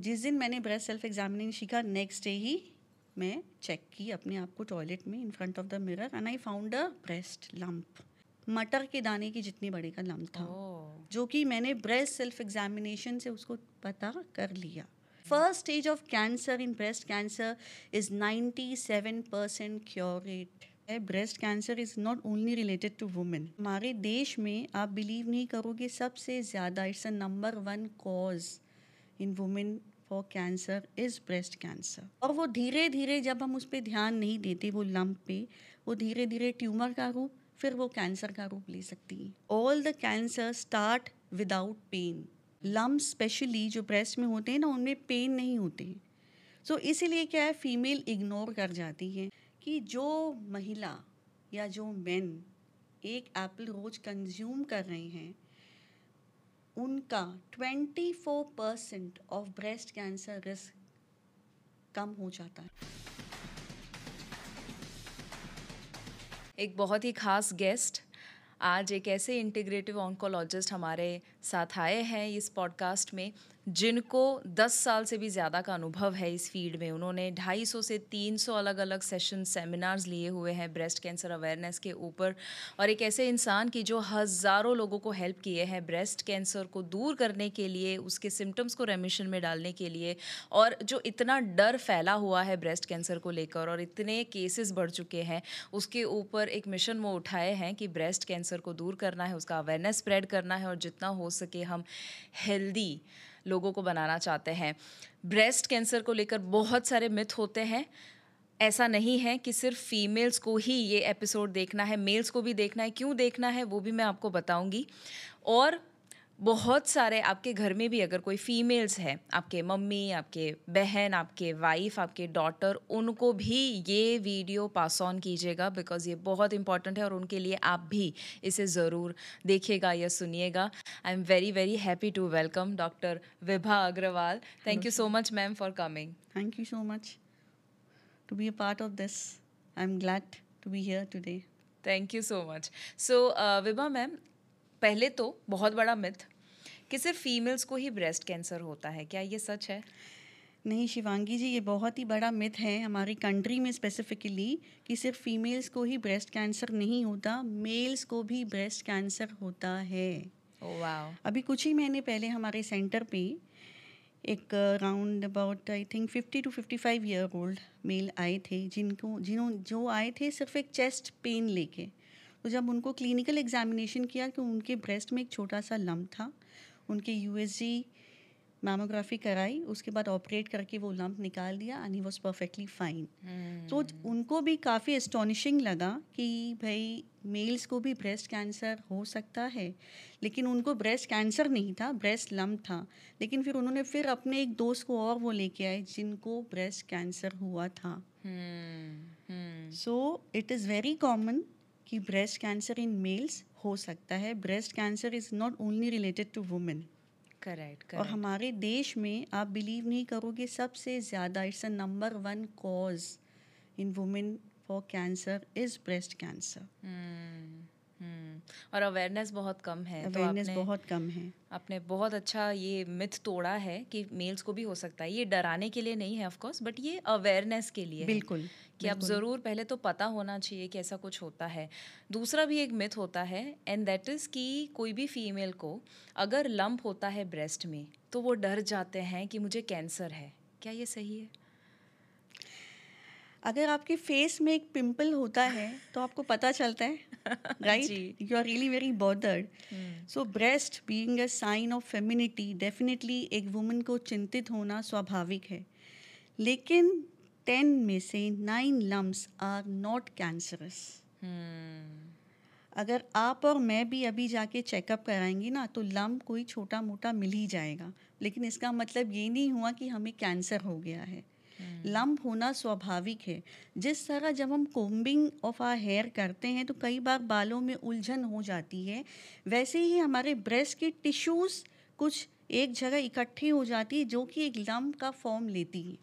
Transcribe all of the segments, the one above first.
जिस दिन मैंने ब्रेस्ट सेल्फ एग्जामिनेशन सीखा नेक्स्ट डे ही मैं चेक की अपने आप को टॉयलेट में in front of the mirror and I found a breast lump मटर के दाने की जितनी बड़े का लंप था। Oh. जो कि मैंने ब्रेस्ट सेल्फ एग्जामिनेशन से उसको पता कर लिया। First stage of cancer in breast cancer is 97 percent cure rate breast cancer is not only related to women हमारे देश में आप बिलीव नहीं करोगे सबसे ज़्यादा it's a number one cause in women for cancer is breast cancer और वो धीरे धीरे जब हम उस पर ध्यान नहीं देते, वो लम्ब पे, वो धीरे धीरे ट्यूमर का रूप, फिर वो कैंसर का रूप ले सकती है। All the cancer start without pain lump specially जो ब्रेस्ट में होते हैं ना, उनमें पेन नहीं होते। सो इसीलिए क्या है फीमेल इग्नोर कर जाती है कि जो महिला या जो मेन एक एप्पल रोज कंज्यूम कर रहे हैं उनका 24 percent of breast cancer risk कम हो जाता है। एक बहुत ही खास गेस्ट आज एक ऐसे इंटीग्रेटिव ऑन्कोलॉजिस्ट हमारे साथ आए हैं इस पॉडकास्ट में। जिनको 10 साल से भी ज़्यादा का अनुभव है इस फ़ील्ड में, उन्होंने 250 से 300 अलग अलग सेशन सेमिनार्स लिए हुए हैं ब्रेस्ट कैंसर अवेयरनेस के ऊपर। और एक ऐसे इंसान की जो हज़ारों लोगों को हेल्प किए हैं ब्रेस्ट कैंसर को दूर करने के लिए, उसके सिम्टम्स को रेमिशन में डालने के लिए, और जो इतना डर फैला हुआ है ब्रेस्ट कैंसर को लेकर और इतने केसेस बढ़ चुके हैं, उसके ऊपर एक मिशन वो उठाए हैं कि ब्रेस्ट कैंसर को दूर करना है, उसका अवेयरनेस स्प्रेड करना है और जितना हो सके हम हेल्दी लोगों को बनाना चाहते हैं। ब्रेस्ट कैंसर को लेकर बहुत सारे मिथ होते हैं। ऐसा नहीं है कि सिर्फ़ फीमेल्स को ही ये एपिसोड देखना है मेल्स को भी देखना है। क्यों देखना है, वो भी मैं आपको बताऊँगी। और बहुत सारे आपके घर में भी अगर कोई फीमेल्स है आपके मम्मी आपके बहन आपके वाइफ आपके डॉटर उनको भी ये वीडियो पास ऑन कीजिएगा बिकॉज़ ये बहुत इंपॉर्टेंट है और उनके लिए आप भी इसे ज़रूर देखिएगा या सुनिएगा। I am very very happy to welcome doctor Vibha Agrawal thank you so much ma'am for coming Thank you so much to be a part of this. I'm glad to be here today. Thank you so much so Vibha ma'am पहले तो बहुत बड़ा myth कि सिर्फ़ females को ही breast cancer होता है। क्या ये सच है? नहीं शिवांगी जी ये बहुत ही बड़ा मिथ है हमारी कंट्री में स्पेसिफिकली कि सिर्फ़ फीमेल्स को ही ब्रेस्ट कैंसर नहीं होता मेल्स को भी ब्रेस्ट कैंसर होता है। वाओ अभी कुछ ही महीने पहले हमारे सेंटर पे एक round about I think 50 to 55 five year old male आए थे जिनको जिन्हों जो आए थे सिर्फ़ एक चेस्ट पेन लेके। तो जब उनको क्लिनिकल एग्जामिनेशन किया तो उनके ब्रेस्ट में एक छोटा सा लम्ब था उनके यूएसजी मैमोग्राफी कराई उसके बाद ऑपरेट करके वो लम्ब निकाल दिया and he was perfectly fine तो उनको भी काफ़ी एस्टोनिशिंग लगा कि भाई मेल्स को भी ब्रेस्ट कैंसर हो सकता है लेकिन उनको ब्रेस्ट कैंसर नहीं था ब्रेस्ट लम्ब था। लेकिन फिर उन्होंने फिर अपने एक दोस्त को और वो लेके आए जिनको ब्रेस्ट कैंसर हुआ था। So it is very common कि ब्रेस्ट कैंसर इन मेल्स हो सकता है। Breast cancer is not only related to women correct और हमारे देश में आप बिलीव नहीं करोगे सबसे ज़्यादा it's a number one cause in women for cancer is breast cancer और अवेयरनेस बहुत कम है तो अवेयरनेस आपने बहुत कम है। आपने बहुत अच्छा ये मिथ तोड़ा है कि मेल्स को भी हो सकता है। ये डराने के लिए नहीं है ऑफ़ कोर्स बट ये अवेयरनेस के लिए है बिल्कुल कि आप ज़रूर पहले तो पता होना चाहिए कि ऐसा कुछ होता है। दूसरा भी एक मिथ होता है एंड दैट इज़ कि कोई भी फीमेल को अगर लंप होता है ब्रेस्ट में तो वो डर जाते हैं कि मुझे कैंसर है। क्या ये सही है? अगर आपके फेस में एक पिंपल होता है तो आपको पता चलता है right you are really very bothered so breast being a sign of femininity definitely एक वुमन को चिंतित होना स्वाभाविक है। लेकिन टेन में से nine lumps are not cancerous अगर आप और मैं भी अभी जाके चेकअप कराएँगे ना तो लम्ब कोई छोटा मोटा मिल ही जाएगा। लेकिन इसका मतलब ये नहीं हुआ कि हमें कैंसर हो गया है। लम्ब होना स्वाभाविक है। जिस तरह जब हम कोम्बिंग ऑफ़ आर हेयर करते हैं तो कई बार बालों में उलझन हो जाती है। वैसे ही हमारे ब्रेस्ट के टिश्यूज़ कुछ एक जगह इकट्ठी हो जाती है जो कि एक लम्ब का फॉर्म लेती है।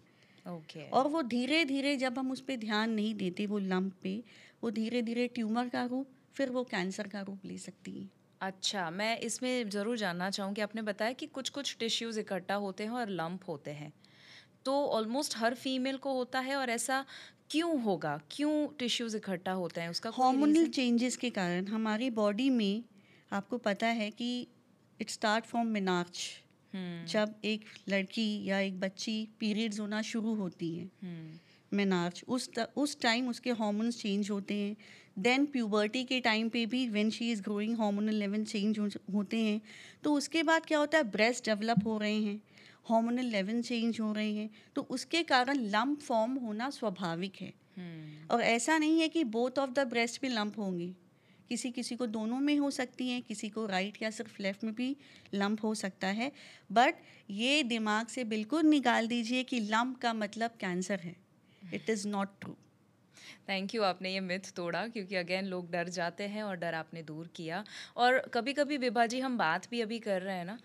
ओके और वो धीरे धीरे जब हम उस पर ध्यान नहीं देते वो लंप पे वो धीरे धीरे ट्यूमर का रूप फिर वो कैंसर का रूप ले सकती है। अच्छा मैं इसमें ज़रूर जानना चाहूँगी आपने बताया कि कुछ कुछ टिश्यूज़ इकट्ठा होते हैं और लंप होते हैं। तो ऑलमोस्ट हर फीमेल को होता है और ऐसा क्यों होगा? क्यों टिश्यूज इकट्ठा होते हैं? उसका हार्मोनल चेंजेस के कारण हमारी बॉडी में आपको पता है कि इट स्टार्ट फ्रॉम मिनार्च जब एक लड़की या एक बच्ची पीरियड्स होना शुरू होती है। मिनार्च हम्म। उस उस टाइम उसके हार्मोन्स चेंज होते हैं। देन प्यूबर्टी के टाइम पे भी when she is growing hormonal level change होते हैं। तो उसके बाद क्या होता है? ब्रेस्ट डेवलप हो रहे हैं। हार्मोनल लेवल चेंज हो रहे हैं तो उसके कारण लंप फॉर्म होना स्वाभाविक है। hmm. और ऐसा नहीं है कि बोथ ऑफ़ द ब्रेस्ट भी लंप होंगे। किसी किसी को दोनों में हो सकती हैं किसी को राइट या सिर्फ़ लेफ़्ट में भी लंप हो सकता है। बट ये दिमाग से बिल्कुल निकाल दीजिए कि लंप का मतलब कैंसर है। It is not true thank you आपने ये मिथ तोड़ा क्योंकि अगेन लोग डर जाते हैं और डर आपने दूर किया। और कभी कभी विभा जी हम बात भी अभी कर रहे हैं ना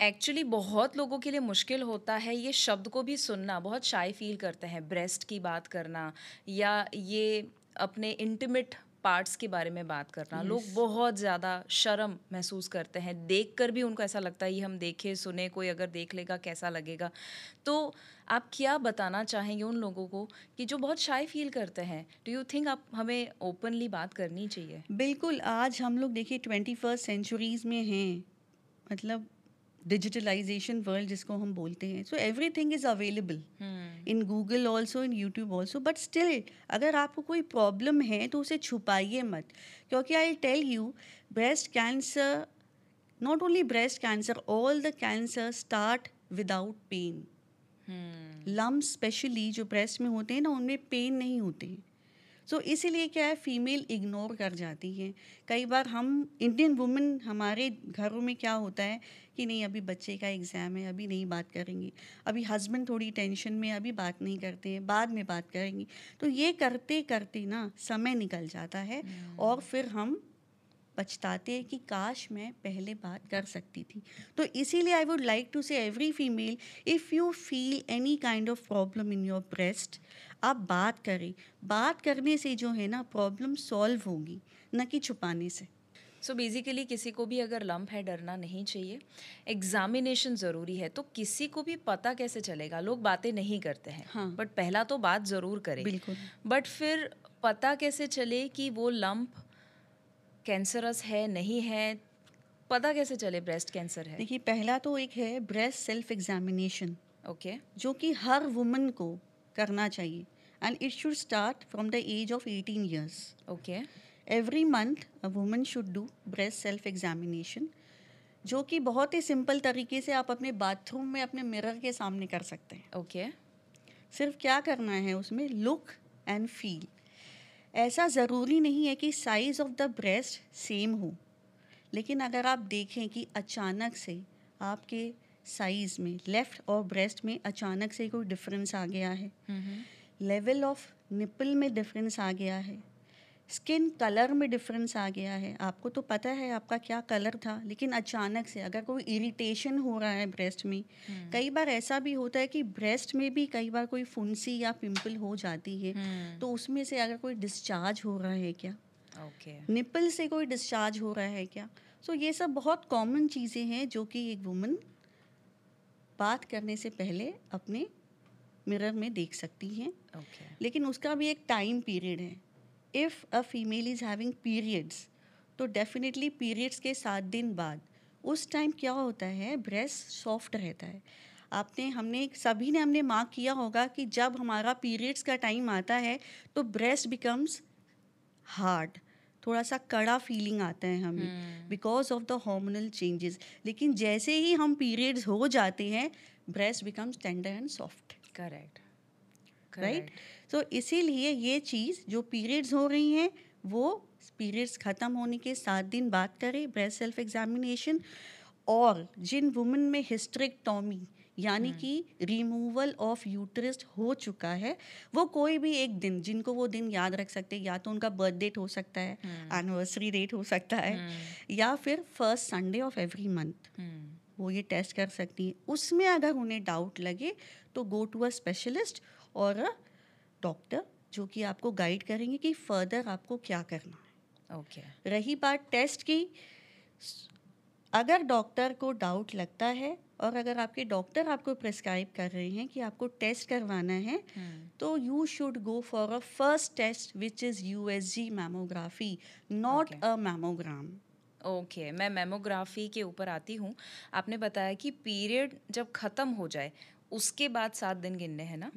एक्चुअली बहुत लोगों के लिए मुश्किल होता है ये शब्द को भी सुनना। बहुत शाई फील करते हैं। ब्रेस्ट की बात करना या ये अपने इंटीमेट पार्ट्स के बारे में बात करना। Yes. लोग बहुत ज़्यादा शर्म महसूस करते हैं। देख कर भी उनको ऐसा लगता है ये हम देखें सुने कोई अगर देख लेगा कैसा लगेगा? तो आप क्या बताना चाहेंगे उन लोगों को कि जो बहुत शाय फील करते हैं? डू यू थिंक आप हमें ओपनली बात करनी चाहिए? बिल्कुल आज हम लोग देखिए ट्वेंटी फ़र्स्ट सेंचुरीज़ में हैं। मतलब डिजिटलाइजेशन वर्ल्ड जिसको हम बोलते हैं। So everything is available in Google also in YouTube also but still अगर आपको कोई प्रॉब्लम है तो उसे छुपाइए मत। क्योंकि I tell you breast cancer not only breast cancer all the cancer start without pain lump specially जो ब्रेस्ट में होते हैं ना उनमें पेन नहीं होते। हैं सो so, इसीलिए क्या है फीमेल इग्नोर कर जाती है। कई बार हम इंडियन वुमेन हमारे घरों में क्या होता है कि नहीं अभी बच्चे का एग्ज़ाम है अभी नहीं बात करेंगी। अभी हस्बैंड थोड़ी टेंशन में अभी बात नहीं करते हैं बाद में बात करेंगी। तो ये करते करते ना समय निकल जाता है हम्म। और फिर हम पछताते हैं कि काश मैं पहले बात कर सकती थी। तो इसीलिए I would like to say every female if you feel any kind of problem in your breast आप बात करें। बात करने से जो है ना प्रॉब्लम सॉल्व होगी न कि छुपाने से। सो so बेसिकली किसी को भी अगर लंप है डरना नहीं चाहिए। एग्जामिनेशन ज़रूरी है। तो किसी को भी पता कैसे चलेगा? लोग बातें नहीं करते हैं। हाँ. बट पहला तो बात ज़रूर करें। बिल्कुल। बट फिर पता कैसे चले कि वो लंप कैंसरस है नहीं है? पता कैसे चले ब्रेस्ट कैंसर है? देखिए पहला तो एक है ब्रेस्ट सेल्फ एग्जामिनेशन ओके जो कि हर वुमन को करना चाहिए। And it should start from the age of eighteen years okay every month a woman should do breast self examination जो कि बहुत ही सिंपल तरीके से आप अपने बाथरूम में अपने मिरर के सामने कर सकते हैं। Okay okay. सिर्फ़ क्या करना है उसमें? लुक एंड फील ऐसा ज़रूरी नहीं है कि size of the breast same हो लेकिन अगर आप देखें कि अचानक से आपके साइज़ में लेफ़्ट और ब्रेस्ट में अचानक से कोई डिफरेंस आ गया है लेवल ऑफ़ निपल में डिफरेंस आ गया है स्किन कलर में डिफरेंस आ गया है आपको तो पता है आपका क्या कलर था लेकिन अचानक से अगर कोई इरिटेशन हो रहा है ब्रेस्ट में hmm. कई बार ऐसा भी होता है कि ब्रेस्ट में भी कई बार कोई फुंसी या पिंपल हो जाती है hmm. तो उसमें से अगर कोई डिस्चार्ज हो रहा है क्या ओके okay. निपल से कोई डिस्चार्ज हो रहा है क्या सो so, ये सब बहुत कॉमन चीज़ें हैं जो कि एक वुमन बात करने से पहले अपने मिरर में देख सकती हैं। Okay. लेकिन उसका भी एक टाइम पीरियड है। If a female is having periods तो डेफिनेटली पीरियड्स के सात दिन बाद उस टाइम क्या होता है? ब्रेस्ट सॉफ्ट रहता है। आपने हमने सभी ने हमने मार्क किया होगा कि जब हमारा पीरियड्स का टाइम आता है तो ब्रेस्ट बिकम्स हार्ड थोड़ा सा कड़ा फीलिंग आता है हमें because of the hormonal changes लेकिन जैसे ही हम पीरियड्स हो जाते हैं breast becomes tender and soft correct right तो इसीलिए ये चीज़ जो पीरियड्स हो रही हैं वो पीरियड्स ख़त्म होने के सात दिन बाद करें ब्रेस्ट सेल्फ एग्जामिनेशन और जिन वुमेन में हिस्ट्रिकटॉमी यानी हम्म। कि रिमूवल ऑफ़ यूट्रिस्ट हो चुका है वो कोई भी एक दिन जिनको वो दिन याद रख सकते हैं या तो उनका बर्थ डेट हो सकता है एनिवर्सरी हम्म। डेट हो सकता है हम्म। या फिर first Sunday of every month वो ये टेस्ट कर सकती हैं उसमें अगर उन्हें डाउट लगे तो गो टू अ स्पेशलिस्ट और अ डॉक्टर जो कि आपको गाइड करेंगे कि फर्दर आपको क्या करना है। Okay okay. रही बात टेस्ट की अगर डॉक्टर को डाउट लगता है और अगर आपके डॉक्टर आपको प्रिस्क्राइब कर रहे हैं कि आपको टेस्ट करवाना है हम्म, तो you should go for a first test which is U S G mammography not a mammogram okay मैं मेमोग्राफी के ऊपर आती हूँ। आपने बताया कि पीरियड जब ख़त्म हो जाए उसके बाद सात दिन गिनने हैं ना?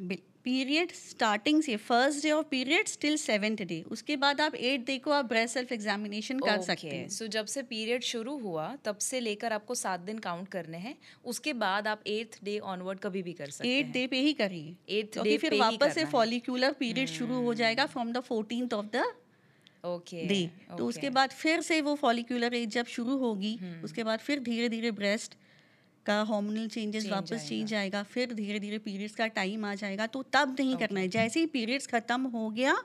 पीरियड स्टार्टिंग से first day of period still seventh day उसके बाद आप एट डे को आप ब्रेस्ट सेल्फ एग्जामिनेशन कर सकते हैं। सो जब से पीरियड शुरू हुआ तब से लेकर आपको सात दिन काउंट करने हैं। उसके बाद आप एट्थ डे ऑनवर्ड कभी भी कर सकते एट हैं। डे पे ही करिए। एट्थ डे फिर वापस से फॉलिक्यूलर पीरियड शुरू हो जाएगा from the fourteen of the okay day तो उसके बाद फिर से वो फॉलिक्यूलर एज जब शुरू होगी हम्म। उसके बाद फिर धीरे धीरे ब्रेस्ट का हार्मोनल चेंजेस वापस चेंज आएगा। आएगा फिर धीरे धीरे पीरियड्स का टाइम आ जाएगा तो तब नहीं okay. करना है। जैसे ही पीरियड्स खत्म हो गया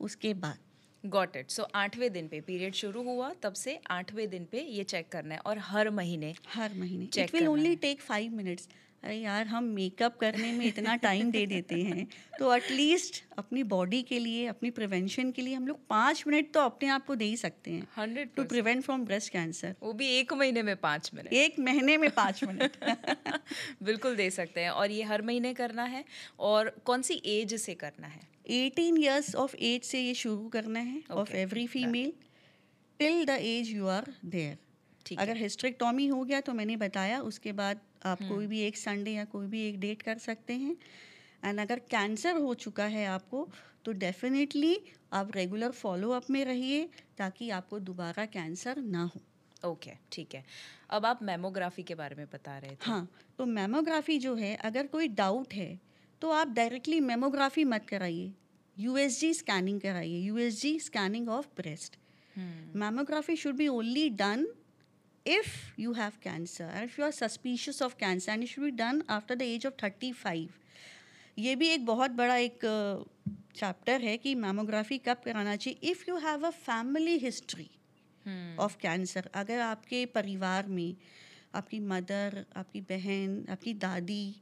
उसके बाद। गॉट इट सो आठवें दिन पे पीरियड शुरू हुआ तब से आठवें दिन पे ये चेक करना है और हर महीने हर महीने। Check will only take five minutes अरे यार हम मेकअप करने में इतना टाइम दे देते हैं। तो एटलीस्ट अपनी बॉडी के लिए अपनी प्रिवेंशन के लिए हम लोग पाँच मिनट तो अपने आप को दे ही सकते हैं। Hundred to prevent from breast cancer वो भी एक महीने में पाँच मिनट एक महीने में पाँच मिनट बिल्कुल दे सकते हैं। और ये हर महीने करना है? और कौन सी एज से करना है? एटीन ईयर्स ऑफ़ एज से ये शुरू करना है of every female till the age you are there अगर हिस्ट्रेक्टॉमी हो गया तो मैंने बताया उसके बाद आप कोई भी एक संडे या कोई भी एक डेट कर सकते हैं। एंड अगर कैंसर हो चुका है आपको तो डेफिनेटली आप रेगुलर फॉलोअप में रहिए ताकि आपको दोबारा कैंसर ना हो। ओके okay, ठीक है। अब आप मेमोग्राफी के बारे में बता रहे थे। हाँ तो मेमोग्राफी जो है अगर कोई डाउट है तो आप डायरेक्टली मेमोग्राफी मत कराइए। यूएसजी स्कैनिंग कराइए। USG scanning of breast mammography should be only done if you have cancer or if you are suspicious of cancer and it should be done after the age of 35 ये भी एक बहुत बड़ा एक chapter है कि mammography कब कराना चाहिए। If you have a family history of cancer अगर आपके परिवार में आपकी मदर आपकी बहन आपकी दादी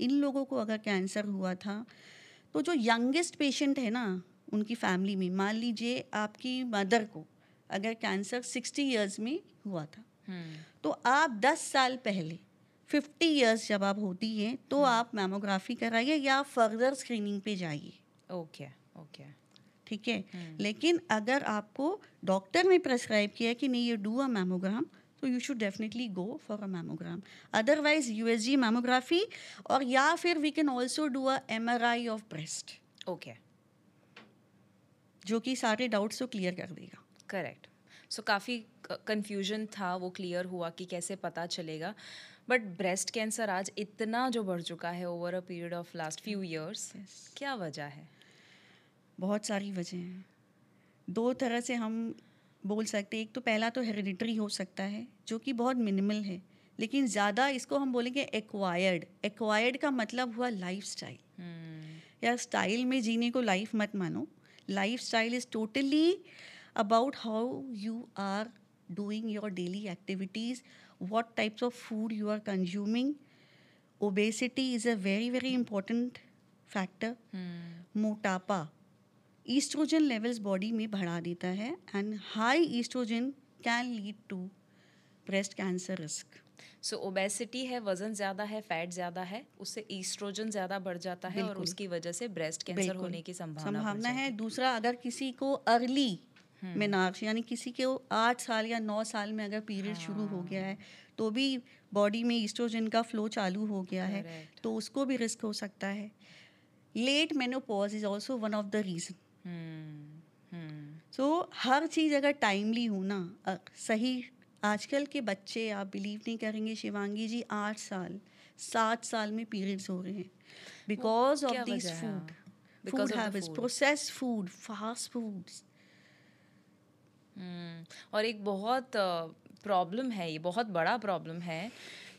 इन लोगों को अगर कैंसर हुआ था तो जो यंगेस्ट पेशेंट है ना उनकी फैमिली में मान लीजिए आपकी मदर को अगर कैंसर 60 इयर्स में हुआ था तो आप 10 साल पहले 50 इयर्स जब आप होती हैं तो आप मैमोग्राफी कराइए या फर्दर स्क्रीनिंग पे जाइए। Okay okay. ठीक है? हम्म। लेकिन अगर आपको डॉक्टर ने प्रेस्क्राइब किया कि नहीं ये डू अ मैमोग्राम तो you should definitely go for a mammogram otherwise USG mammography और या फिर we can also do a M of breast okay. जो कि सारे डाउट्स को क्लियर कर देगा। करेक्ट सो काफ़ी कंफ्यूजन था वो क्लियर हुआ कि कैसे पता चलेगा। बट ब्रेस्ट कैंसर आज इतना जो बढ़ चुका है over a period of last few years क्या वजह है? बहुत सारी वजह हैं। दो तरह से हम बोल सकते हैं एक तो पहला तो हेरिडिटरी हो सकता है जो कि बहुत मिनिमल है लेकिन ज़्यादा इसको हम बोलेंगे एक्वायर्ड एक्वायर्ड का मतलब हुआ लाइफ स्टाइल हम्म, या स्टाइल में जीने को लाइफ मत मानो। Lifestyle is totally about how you are doing your daily activities what types of food you are consuming. Obesity is a very very important factor. Hmm, मोटापा ईस्ट्रोजन लेवल्स बॉडी में बढ़ा देता है and high oestrogen can lead to breast cancer risk so obesity है वज़न ज़्यादा है fat ज़्यादा है उससे ईस्ट्रोजन ज़्यादा बढ़ जाता है और उसकी वजह से ब्रेस्ट कैंसर होने की संभावना संभावना है। दूसरा अगर किसी को अर्ली मेनार्स यानी किसी के आठ साल या नौ साल में अगर पीरियड हाँ। शुरू हो गया है तो भी बॉडी में ईस्ट्रोजन का फ्लो चालू हो गया है तो उसको भी रिस्क हो सकता है late menopause is also one of the reason hmm, hmm, so हर चीज़ अगर टाइमली हो ना सही आजकल के बच्चे आप बिलीव नहीं करेंगे शिवांगी जी आठ साल सात साल में पीरियड्स हो रहे हैं बिकॉज़ ऑफ़ दिस है? Food food habits. Processed food fast foods hmm, और एक बहुत प्रॉब्लम है ये बहुत बड़ा प्रॉब्लम है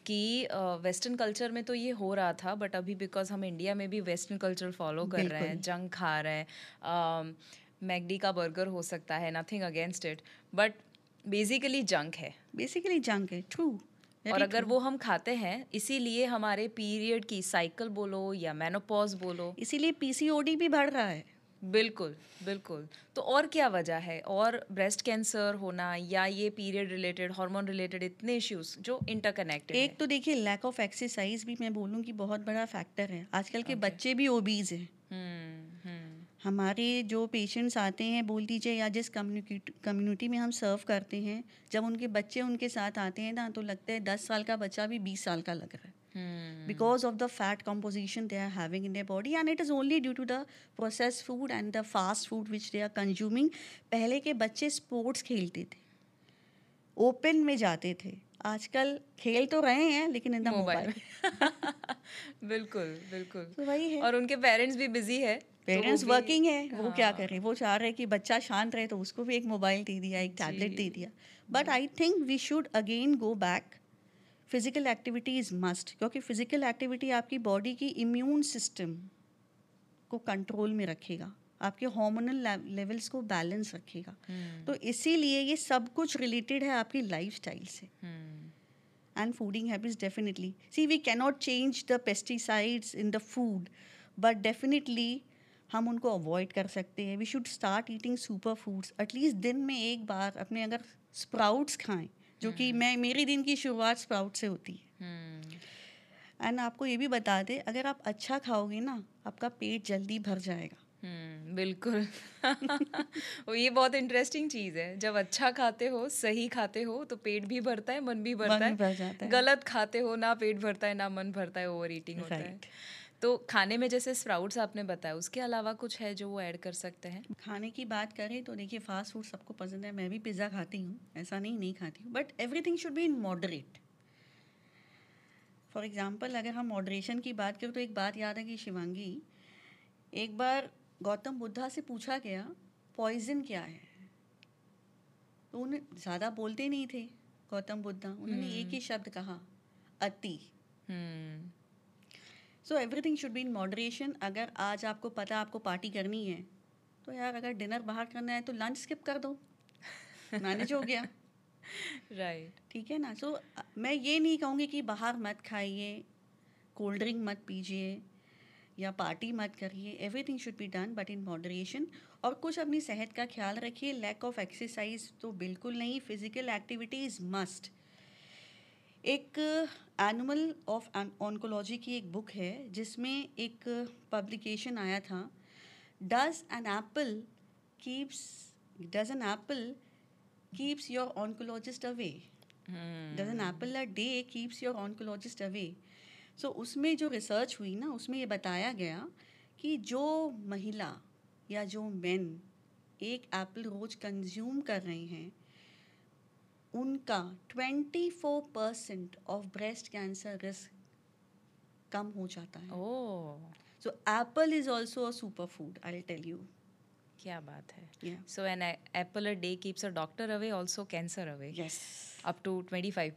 कि वेस्टर्न कल्चर में तो ये हो रहा था बट अभी बिकॉज़ हम इंडिया में भी वेस्टर्न कल्चर फॉलो कर रहे हैं। जंक खा रहे हैं मैगडी का बर्गर हो सकता है nothing against it but basically junk है। बेसिकली जंक है ट्रू और अगर वो हम खाते हैं इसीलिए हमारे पीरियड की साइकिल बोलो या मेनोपॉज बोलो। इसीलिए पीसीओडी भी बढ़ रहा है। बिल्कुल बिल्कुल। तो और क्या वजह है? और ब्रेस्ट कैंसर होना या ये पीरियड रिलेटेड हार्मोन रिलेटेड इतने इश्यूज़ जो इंटरकनेक्टेड एक तो देखिए लैक ऑफ़ एक्सरसाइज भी मैं बोलूँ कि बहुत बड़ा फैक्टर है। आजकल के okay. बच्चे भी ओबीज हैं। हम्म हम्म। हमारे जो पेशेंट्स आते हैं बोल दीजिए या जिस कम्युनिटी में हम सर्व करते हैं जब उनके बच्चे उनके साथ आते हैं ना तो लगता है दस साल का बच्चा भी बीस साल का लग रहा है। हम्म because of the fat composition they are having in their body and it is only due to the processed food and the fast food which they are consuming. पहले के बच्चे स्पोर्ट्स खेलते थे ओपन में जाते थे। आजकल खेल तो रहे हैं लेकिन इन द मोबाइल बिल्कुल बिल्कुल। तो वही है। और उनके पेरेंट्स भी बिज़ी है तो पेरेंट्स भी- वर्किंग है वो क्या हाँ। करें? वो चाह रहे हैं कि बच्चा शांत रहे तो उसको भी एक मोबाइल दे दिया एक टैबलेट दे दिया। But I think we should again go back physical activity is must क्योंकि फ़िज़िकल एक्टिविटी आपकी बॉडी की इम्यून सिस्टम को कंट्रोल में रखेगा। आपके हार्मोनल लेवल्स को बैलेंस रखेगा। हम्म, तो इसीलिए ये सब कुछ रिलेटेड है आपकी लाइफ स्टाइल से। And fooding habits definitely see we we cannot change the pesticides in the food but definitely हम उनको अवॉइड कर सकते हैं। We should start eating super foods at least दिन में एक बार अपने अगर स्प्राउट्स खाएँ जो कि मैं मेरे दिन की शुरुआत स्प्राउट से होती है। हम्म, एंड आपको ये भी बता दें अगर आप अच्छा खाओगे ना आपका पेट जल्दी भर जाएगा। हम्म, बिल्कुल। वो ये बहुत इंटरेस्टिंग चीज़ है। जब अच्छा खाते हो सही खाते हो तो पेट भी भरता है मन भी भरता मन है। भर जाता है। गलत खाते हो ना पेट भरता है ना मन भरता है ओवर ईटिंग होता है. तो खाने में जैसे स्प्राउट्स आपने बताया उसके अलावा कुछ है जो वो ऐड कर सकते हैं? खाने की बात करें तो देखिए फास्ट फ़ूड सबको पसंद है। मैं भी पिज़्ज़ा खाती हूँ ऐसा नहीं नहीं खाती हूँ but everything should be in moderate for example अगर हम मॉडरेशन की बात करें तो एक बात याद है कि शिवांगी एक बार गौतम बुद्धा से पूछा गया पॉइजन क्या है? तो उन्हें ज़्यादा बोलते नहीं थे गौतम बुद्धा। उन्होंने एक ही शब्द कहा अति। हम्म, so everything should be in moderation अगर आज आपको पता है आपको पार्टी करनी है तो यार अगर डिनर बाहर करना है तो लंच स्किप कर दो। मैनेज हो गया। Right right. ठीक है ना? सो so, मैं ये नहीं कहूँगी कि बाहर मत खाइए कोल्ड ड्रिंक मत पीजिए या पार्टी मत करिए। Everything should be done but in moderation और कुछ अपनी सेहत का ख्याल रखिए। लैक ऑफ़ एक्सरसाइज तो बिल्कुल नहीं। फ़िज़िकल एक्टिविटी इज़ मस्ट एक एनिमल ऑफ़ ऑनकोलॉजी की एक बुक है जिसमें एक पब्लिकेशन आया था। Does an apple keeps does an apple keeps your oncologist away does an apple a day keeps your oncologist away so उसमें जो रिसर्च हुई ना उसमें ये बताया गया कि जो महिला या जो मेन एक एप्पल रोज कंज्यूम कर रहे हैं उनका 24 percent of breast cancer risk कम हो जाता है। So apple is also a super food I tell you क्या बात है। So an apple a day keeps a doctor away also cancer away yes up to 25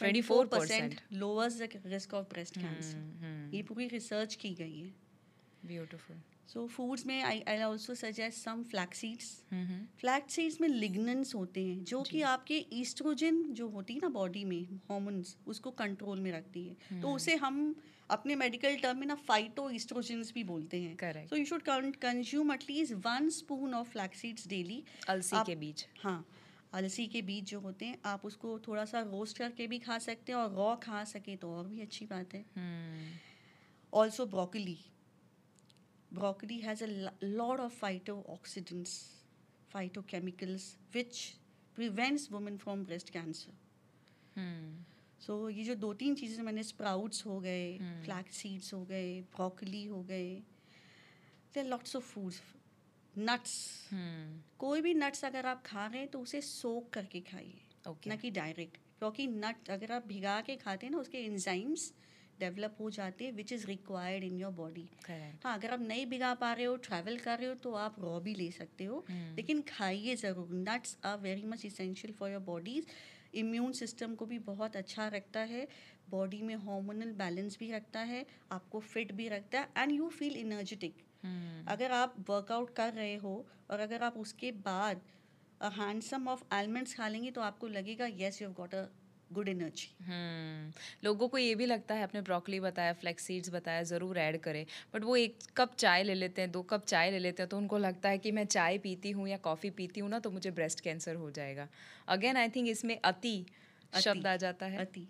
24 24 percent lowers the risk of breast cancer ये पूरी research की गई है। Beautiful so foods में I I also suggest some flax seeds flax seeds में lignans होते हैं जो कि आपके ईस्ट्रोजन जो होती है ना बॉडी में हॉर्मोन्स उसको कंट्रोल में रखती है। हम्म। तो उसे हम अपने मेडिकल टर्म में ना फाइटो ईस्ट्रोजन्स भी बोलते हैं। So you should consume at least one spoon of flax seeds daily अलसी के बीज। हाँ अलसी के बीज जो होते हैं आप उसको थोड़ा सा रोस्ट करके भी खा सकते हैं और रॉ खा सके तो और भी अच्छी बात है। Also also broccoli has a lo- lot of phytooxidants phytochemicals which prevents women from breast cancer. Hmm so ये जो दो तीन चीज़ें मैंने स्प्राउट्स हो गए Hmm. फ्लैक्स सीड्स हो गए ब्रोकली हो गए there lots of foods nuts कोई भी नट्स अगर आप खा रहे हैं तो उसे सोक करके खाइए ओके ना कि डायरेक्ट क्योंकि नट अगर आप भिगा के खाते हैं ना उसके एंजाइम्स डेवलप हो जाते हैं which is required in your body हाँ अगर आप नहीं भिगा पा रहे हो ट्रैवल कर रहे हो तो आप रॉ भी ले सकते हो हम्म। लेकिन खाइए ज़रूर। Nuts are very much essential for your bodies immune system को भी बहुत अच्छा रखता है बॉडी में हार्मोनल बैलेंस भी रखता है आपको फिट भी रखता है एंड यू फील इनर्जेटिक अगर आप वर्कआउट कर रहे हो और अगर आप उसके बाद हैंडसम ऑफ़ आलमंड्स खा लेंगे तो आपको लगेगा yes you got a good energy hmm लोगों को ये भी लगता है आपने ब्रोकली बताया फ्लैक्स सीड्स बताया ज़रूर ऐड करें। बट वो एक कप चाय ले लेते हैं दो कप चाय ले लेते हैं तो उनको लगता है कि मैं चाय पीती हूँ या कॉफ़ी पीती हूँ ना तो मुझे ब्रेस्ट कैंसर हो जाएगा। अगेन आई थिंक इसमें अति शब्द आ जाता है। अति।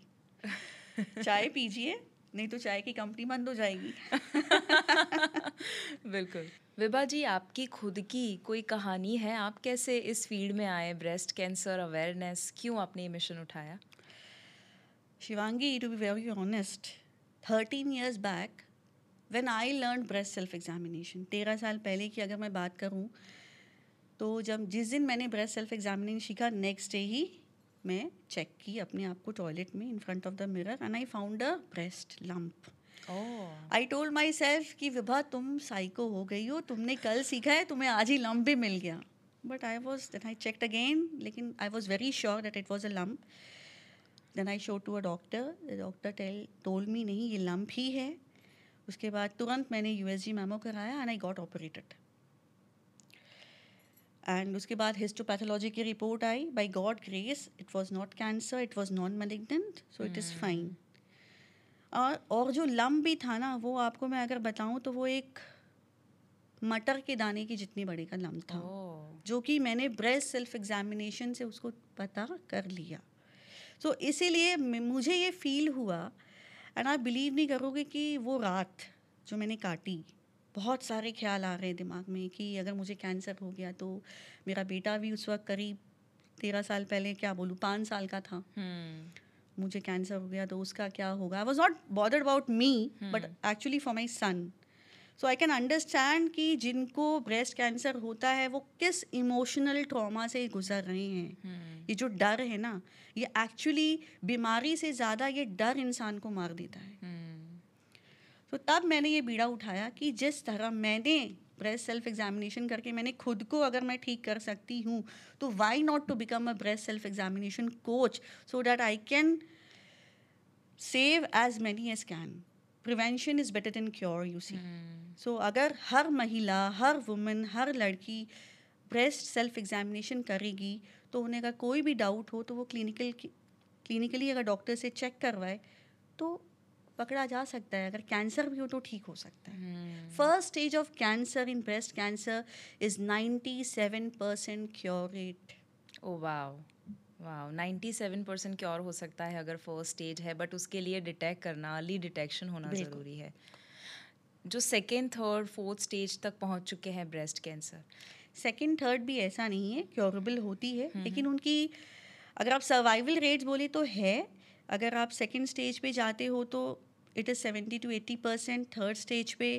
चाय पीजिए नहीं तो चाय की कंपनी बंद हो जाएगी। बिल्कुल। विभा जी आपकी खुद की कोई कहानी है? आप कैसे इस फ़ील्ड में आए? ब्रेस्ट कैंसर अवेयरनेस क्यों आपने ये मिशन उठाया? Shivangi to be very honest thirteen years back when I learn breast self examination तेरह साल पहले की अगर मैं बात करूँ तो जब जिस दिन मैंने ब्रेस्ट सेल्फ एग्जामिनेशन सीखा नेक्स्ट डे ही मैं चेक की अपने आप को टॉयलेट में in front of the mirror and I found a breast lump I told myself कि विभा तुम साइको हो गई हो तुमने कल सीखा है तुम्हें आज ही लंप भी मिल गया. But I was then I checked again लेकिन I was very sure that it was a lump then I show to a doctor the doctor tell told me नहीं ये लंप ही है. उसके बाद तुरंत मैंने यू एस जी मैमो कराया and I got operated and उसके बाद हिस्टोपैथोलॉजी की report I. By God grace it was not cancer it was non malignant so it is fine और और जो लम भी था ना वो आपको मैं अगर बताऊँ तो वो एक मटर के दाने की जितनी बड़े का लम था। oh. जो कि मैंने ब्रेस्ट सेल्फ एग्जामिनेशन से उसको पता कर लिया। सो so, इसीलिए मुझे ये फील हुआ एंड आप बिलीव नहीं करोगे कि वो रात जो मैंने काटी बहुत सारे ख्याल आ रहे हैं दिमाग में कि अगर मुझे कैंसर हो गया तो मेरा बेटा भी उस वक्त करीब तेरह साल पहले क्या बोलूँ पाँच साल का था। hmm. मुझे कैंसर हो गया तो उसका क्या होगा? I was not bothered about me but actually for my son so I can understand कि जिनको ब्रेस्ट कैंसर होता है वो किस इमोशनल ट्रॉमा से गुजर रहे हैं hmm. ये जो डर है ना ये एक्चुअली बीमारी से ज़्यादा ये डर इंसान को मार देता है hmm. तो तब मैंने ये बीड़ा उठाया कि जिस तरह मैंने ब्रेस्ट सेल्फ एग्जामिनेशन करके मैंने खुद को अगर मैं ठीक कर सकती हूँ तो why not to become a breast self examination coach so that I can save as many as can prevention is better than cure you see so अगर हर महिला हर वुमेन हर लड़की ब्रेस्ट सेल्फ एग्जामिनेशन करेगी तो उन्हें अगर कोई भी डाउट हो तो वो क्लिनिकल क्लिनिकली अगर डॉक्टर से चेक करवाए तो पकड़ा जा सकता है अगर कैंसर भी हो तो ठीक हो सकता है first stage of cancer in breast cancer is 97 percent cure rate oh wow wow 97 percent cure हो सकता है अगर फ़र्स्ट स्टेज है बट उसके लिए डिटेक्ट करना अर्ली डिटेक्शन होना ज़रूरी है। जो सेकेंड थर्ड फोर्थ स्टेज तक पहुँच चुके हैं ब्रेस्ट कैंसर सेकेंड थर्ड भी ऐसा नहीं है क्योरेबल होती है लेकिन उनकी अगर आप सर्वाइवल रेट्स बोले तो है अगर आप सेकेंड स्टेज पे जाते हो तो it is seventy to eighty percent third stage पे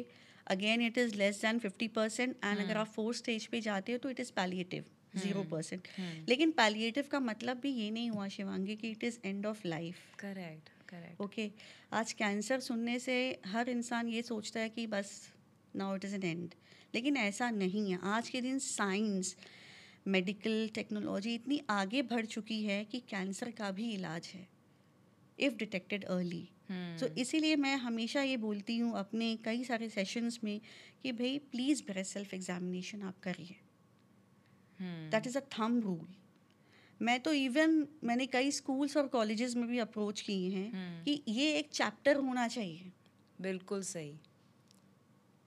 again it is less than fifty percent and अगर आप फोर्थ स्टेज पे जाते हो तो it is palliative zero percent लेकिन पैलिएटिव का मतलब भी ये नहीं हुआ शिवांगी कि it is end of life correct correct okay आज कैंसर सुनने से हर इंसान ये सोचता है कि बस now it is an end लेकिन ऐसा नहीं है। आज के दिन साइंस मेडिकल टेक्नोलॉजी इतनी आगे बढ़ चुकी है कि कैंसर का भी इलाज है इफ़ डिटेक्टेड अर्ली सो इसीलिए मैं हमेशा ये बोलती हूँ अपने कई सारे सेशंस में कि भाई प्लीज़ ब्रेस्ट सेल्फ एग्जामिनेशन आप करिए। That is a thumb rule मैं तो इवन मैंने कई स्कूल्स और कॉलेजेस में भी अप्रोच किए हैं hmm. कि ये एक चैप्टर होना चाहिए। बिल्कुल सही।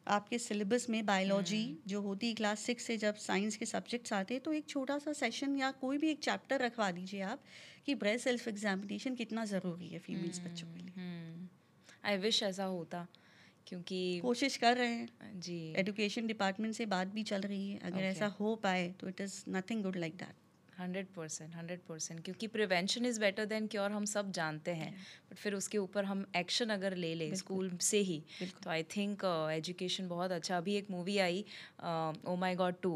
आपके सिलेबस में बायोलॉजी hmm. जो होती है क्लास सिक्स से जब साइंस के सब्जेक्ट्स आते हैं तो एक छोटा सा सेशन या कोई भी एक चैप्टर रखवा दीजिए आप कि ब्रेस्ट सेल्फ एग्जामिनेशन कितना ज़रूरी है फीमेल्स बच्चों के लिए। आई विश ऐसा होता। क्योंकि कोशिश कर रहे हैं। जी। एजुकेशन डिपार्टमेंट से बात भी चल रही है। अगर okay. ऐसा हो पाए तो it is nothing good like that hundred percent hundred percent क्योंकि prevention is better than cure हम सब जानते हैं। बट फिर उसके ऊपर हम एक्शन अगर ले लें स्कूल से ही तो आई थिंक एजुकेशन बहुत अच्छा। अभी एक मूवी आई ओ माई गॉड टू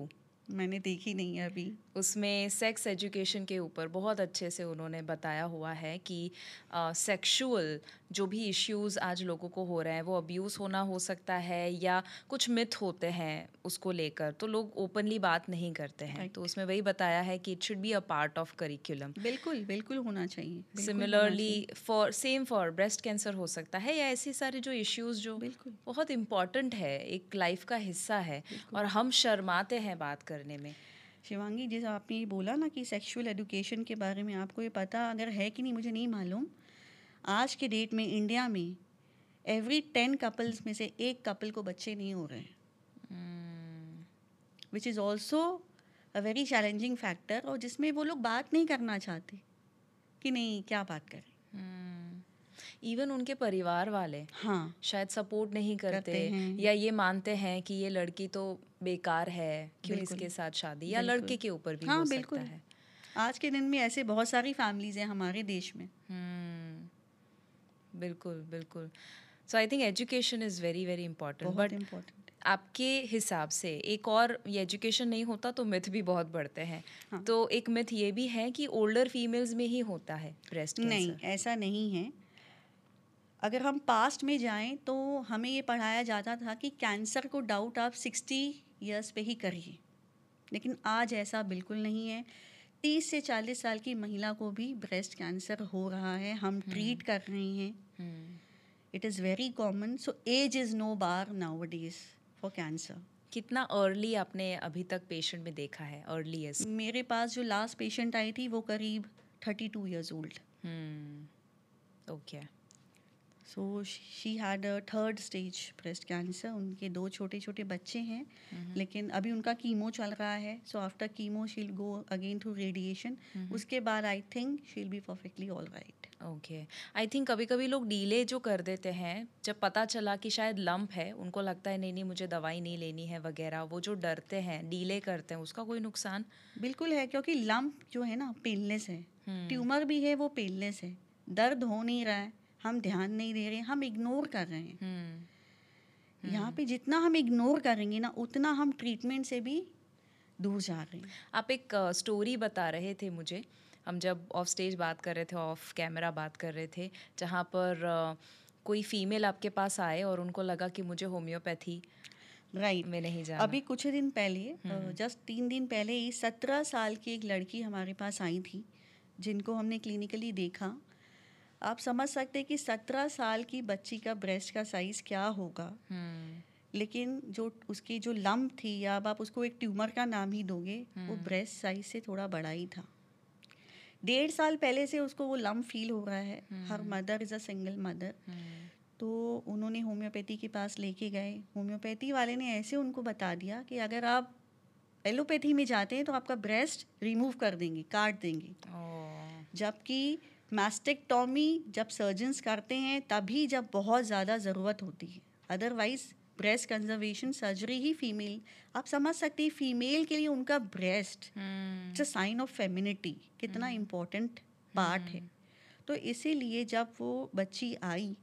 मैंने देखी नहीं है अभी। उसमें सेक्स एजुकेशन के ऊपर बहुत अच्छे से उन्होंने बताया हुआ है कि सेक्सुअल जो भी इश्यूज़ आज लोगों को हो रहे हैं वो अब्यूज़ होना हो सकता है या कुछ मिथ होते हैं उसको लेकर तो लोग ओपनली बात नहीं करते हैं। तो उसमें वही बताया है कि it should be a part of curriculum बिल्कुल बिल्कुल होना चाहिए similarly for same for breast cancer हो सकता है या ऐसे सारे जो इश्यूज़ जो बिल्कुल। बहुत इंपॉर्टेंट है एक लाइफ का हिस्सा है और हम शर्माते हैं बात करने में। शिवांगी जैसे आपने ये बोला ना कि सेक्सुअल एजुकेशन के बारे में आपको ये पता अगर है कि नहीं मुझे नहीं मालूम। आज के डेट में इंडिया में एवरी टेन कपल्स में से एक कपल को बच्चे नहीं हो रहे हैं। Which is also a very challenging factor और जिसमें वो लोग बात नहीं करना चाहते कि नहीं क्या बात करें। इवन उनके परिवार वाले हाँ। शायद सपोर्ट नहीं करते, करते या ये मानते हैं कि ये लड़की तो बेकार है क्यों इसके साथ शादी या लड़के के ऊपर भी हाँ, हो बिल्कुल। सकता है। आज के दिन में ऐसे बहुत सारी फैमिलीज़ हैं हमारे देश में। हम्म बिल्कुल बिल्कुल। So I think education is very very important but important आपके हिसाब से एक और ये एजुकेशन नहीं होता तो मिथ भी बहुत बढ़ते हैं। हाँ। तो एक मिथ ये भी है कि ओल्डर फीमेल्स में ही होता है ब्रेस्ट नहीं ऐसा नहीं है। अगर हम पास्ट में जाएँ तो हमें ये पढ़ाया जाता था कि कैंसर को डाउट आप सिक्सटी ईयर्स पे ही करिए। लेकिन आज ऐसा बिल्कुल नहीं है। तीस से चालीस साल की महिला को भी ब्रेस्ट कैंसर हो रहा है हम ट्रीट कर रहे हैं। हम्म, it is very common so age is no bar nowadays for cancer कितना अर्ली आपने अभी तक पेशेंट में देखा है अर्लीस्ट मेरे पास जो लास्ट पेशेंट आई थी वो करीब thirty two years old okay so she had a third stage breast cancer उनके दो छोटे छोटे बच्चे हैं mm-hmm. लेकिन अभी उनका कीमो चल रहा है. सो आफ्टर कीमो शील गो अगेन थ्रू रेडिएशन उसके बाद I think she'll be perfectly all right okay I think कभी कभी लोग डीले जो कर देते हैं जब पता चला कि शायद लंप है उनको लगता है नहीं नहीं मुझे दवाई नहीं लेनी है वगैरह वो जो डरते हैं डीले करते हैं उसका कोई नुकसान? बिल्कुल है क्योंकि लंप जो है ना पेनलेस है. हम्म, ट्यूमर भी है वो पेनलेस है. दर्द हो नहीं रहा है. हम ध्यान नहीं दे रहे हम इग्नोर कर रहे हैं। हम्म, यहाँ पे जितना हम इग्नोर करेंगे ना उतना हम ट्रीटमेंट से भी दूर जा रहे हैं। आप एक स्टोरी बता रहे थे मुझे। हम जब ऑफ़ स्टेज बात कर रहे थे ऑफ़ कैमरा बात कर रहे थे जहाँ पर कोई फीमेल आपके पास आए और उनको लगा कि मुझे होम्योपैथी राइट में नहीं जाना। अभी कुछ दिन पहले जस्ट तीन दिन पहले ही सत्रह साल की एक लड़की हमारे पास आई थी जिनको हमने क्लिनिकली देखा। आप समझ सकते हैं कि सत्रह साल की बच्ची का ब्रेस्ट का साइज़ क्या होगा। हम्म, लेकिन जो उसकी जो लम्ब थी या अब आप उसको एक ट्यूमर का नाम ही दोगे वो ब्रेस्ट साइज़ से थोड़ा बड़ा ही था। डेढ़ साल पहले से उसको वो लंप फील हो रहा है her mother is a single mother hmm, तो उन्होंने होम्योपैथी के पास लेके गए। होम्योपैथी वाले ने ऐसे उनको बता दिया कि अगर आप एलोपैथी में जाते हैं तो आपका ब्रेस्ट रिमूव कर देंगे काट देंगे। जबकि मैस्टेक्टॉमी जब सर्जन्स करते हैं तभी जब बहुत ज़्यादा ज़रूरत होती है। अदरवाइज़ ब्रेस्ट कंजर्वेशन सर्जरी ही फीमेल आप समझ सकते हैं फीमेल के लिए उनका breast hmm, it's a sign of femininity कितना इम्पोर्टेंट पार्ट है। तो इसीलिए जब वो बच्ची आई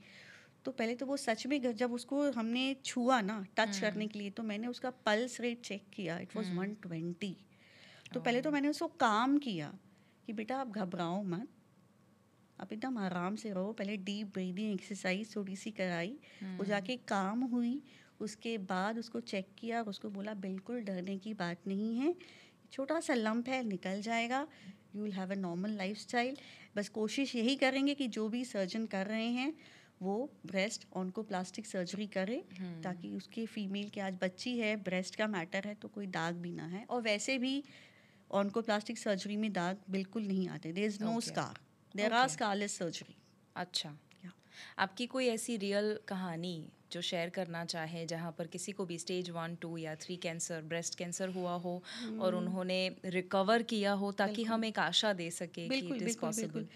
तो पहले तो वो सच में जब उसको हमने छुआ ना टच करने के लिए तो मैंने उसका पल्स रेट चेक किया इट वॉज़ वन ट्वेंटी तो पहले तो मैंने उसको काम किया कि बेटा आप घबराओ मत आप एकदम आराम से रहो। पहले डीप ब्रीदिंग एक्सरसाइज थोड़ी सी कराई। वो जाके काम हुई। उसके बाद उसको चेक किया। और उसको बोला बिल्कुल डरने की बात नहीं है। छोटा सा लंप है निकल जाएगा। You will have a normal lifestyle बस कोशिश यही करेंगे कि जो भी सर्जन कर रहे हैं वो ब्रेस्ट ऑनको प्लास्टिक सर्जरी करे ताकि उसके फीमेल के आज बच्ची है ब्रेस्ट का मैटर है तो कोई दाग भी ना है। और वैसे भी ऑनको प्लास्टिक सर्जरी में दाग बिल्कुल नहीं आते। There is no scar there are. Scarless surgery अच्छा। Yeah. आपकी कोई ऐसी रियल कहानी जो शेयर करना चाहे जहाँ पर किसी को भी स्टेज वन टू या थ्री कैंसर ब्रेस्ट कैंसर हुआ हो और उन्होंने रिकवर किया हो ताकि हम एक आशा दे सके कि बिल्कुल it is possible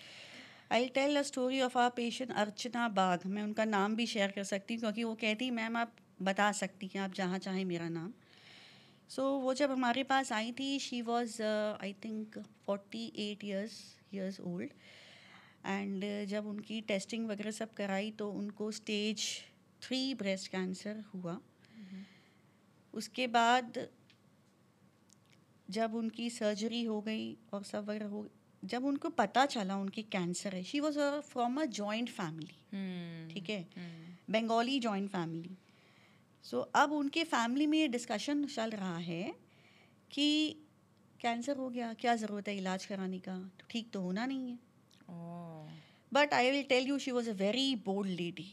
I tell a story of our patient Archana Bag मैं उनका नाम भी शेयर कर सकती हूँ क्योंकि वो कहती मैम आप बता सकती हैं आप जहाँ चाहें मेरा नाम। सो so, वो जब हमारे पास आई थी she was I think forty eight years years old and जब उनकी टेस्टिंग वगैरह सब कराई तो उनको स्टेज थ्री ब्रेस्ट कैंसर हुआ। उसके बाद जब उनकी सर्जरी हो गई और सब वगैरह हो जब उनको पता चला उनकी कैंसर है she was from a joint family ठीक है? बंगाली जॉइंट फैमिली सो अब उनके फैमिली में ये डिस्कशन चल रहा है कि कैंसर हो गया क्या ज़रूरत है इलाज कराने का? तो ठीक तो होना नहीं है। But I will tell you she was a very bold lady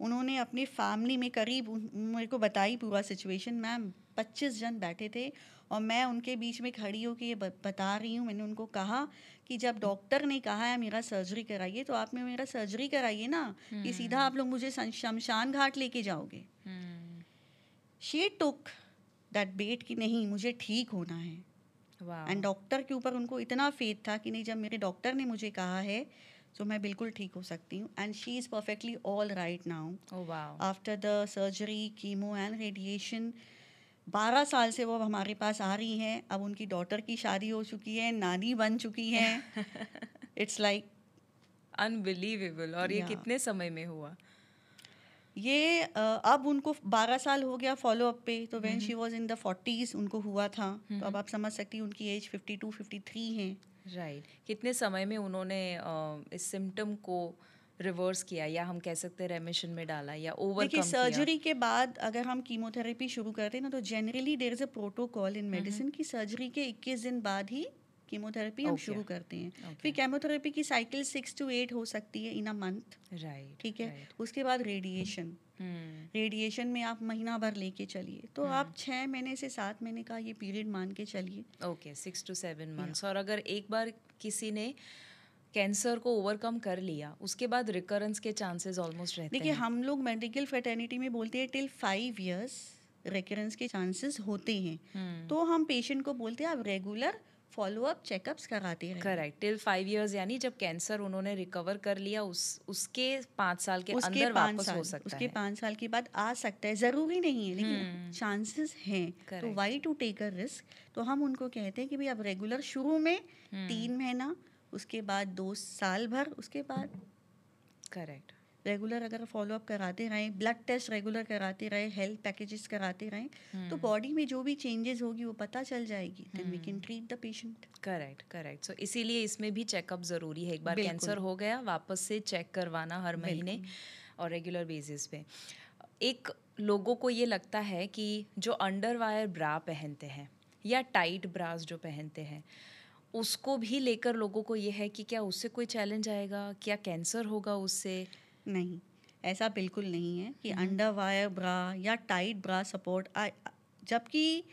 उन्होंने अपनी फैमिली में करीब मेरे को बताई पूरा सिचुएशन मैम पच्चीस जन बैठे थे और मैं उनके बीच में खड़ी होकर ये बता रही हूँ। मैंने उनको कहा कि जब डॉक्टर ने कहा है मेरा सर्जरी कराइए तो आप में मेरा सर्जरी कराइए ना कि सीधा आप लोग मुझे शमशान घाट लेके जाओगे. हम्म। शी टुक दैट बेट कि नहीं मुझे ठीक होना है। एंड डॉक्टर के ऊपर उनको इतना फेथ था कि नहीं जब मेरे डॉक्टर ने मुझे कहा है तो मैं बिल्कुल ठीक हो सकती हूँ। And she is perfectly all right now after the surgery chemo and radiation बारह साल से वो अब हमारे पास आ रही हैं। अब उनकी डॉटर की शादी हो चुकी है नानी बन चुकी हैं। इट्स लाइक अनबिलीवेबल और yeah. ये कितने समय में हुआ? ये अब उनको बारह साल हो गया फॉलो अप पे तो when she was in the forties उनको हुआ था। तो अब आप समझ सकती हैं उनकी age fifty two fifty three है। Right right. कितने समय में उन्होंने इस सिम्टम को रिवर्स किया या हम कह सकते हैं रेमिशन में डाला या ओवर देखिए सर्जरी के बाद अगर हम कीमोथेरेपी शुरू करते हैं ना तो generally there is a protocol in medicine की सर्जरी के 21 दिन बाद ही कीमोथेरेपी हम शुरू करते हैं. फिर केमोथेरेपी की साइकिल सिक्स टू एट हो सकती है इन अ मंथ राइट ठीक है? उसके बाद रेडिएशन रेडिएशन में आप महीना भर लेके चलिए। तो आप छः महीने से सात महीने का ये पीरियड मान के चलिए। Okay six to seven months और अगर एक बार किसी ने कैंसर को ओवरकम कर लिया उसके बाद रिकरेंस के चांसेस ऑलमोस्ट रहते हैं। देखिए हम लोग मेडिकल फेटर्निटी में बोलते हैं टिल फाइव इयर्स रेकरेंस के चांसेस होते हैं। हम्म तो हम पेशेंट को बोलते हैं आप रेगुलर फॉलो अप चेकअप्स कराते रहें। करेक्ट टिल फाइव इयर्स यानी जब कैंसर उन्होंने रिकवर कर लिया उस उसके पाँच साल के उसके अंदर वापस साल हो सकता उसके है। पाँच साल के बाद आ सकता है। ज़रूरी नहीं है लेकिन हम्म। चांसेस हैं। तो why to take a risk तो हम उनको कहते हैं कि भाई आप रेगुलर शुरू में हम्म। तीन महीना उसके बाद दो साल भर उसके बाद करेक्ट रेगुलर अगर फॉलोअप कराते रहें ब्लड टेस्ट रेगुलर कराते रहें हेल्थ पैकेजेस कराते रहें हम्म। तो बॉडी में जो भी चेंजेस होगी वो पता चल जाएगी then we can treat the patient correct correct so इसीलिए इसमें भी चेकअप ज़रूरी है। एक बार कैंसर हो गया वापस से चेक करवाना हर महीने और रेगुलर बेसिस पे। एक लोगों को ये लगता है कि जो अंडर वायर ब्रा पहनते हैं या टाइट ब्रास जो पहनते हैं उसको भी लेकर लोगों को ये है कि क्या उससे कोई चैलेंज आएगा? क्या कैंसर होगा उससे? नहीं। ऐसा बिल्कुल नहीं है कि अंडर वायर ब्रा या टाइट ब्रा सपोर्ट जबकि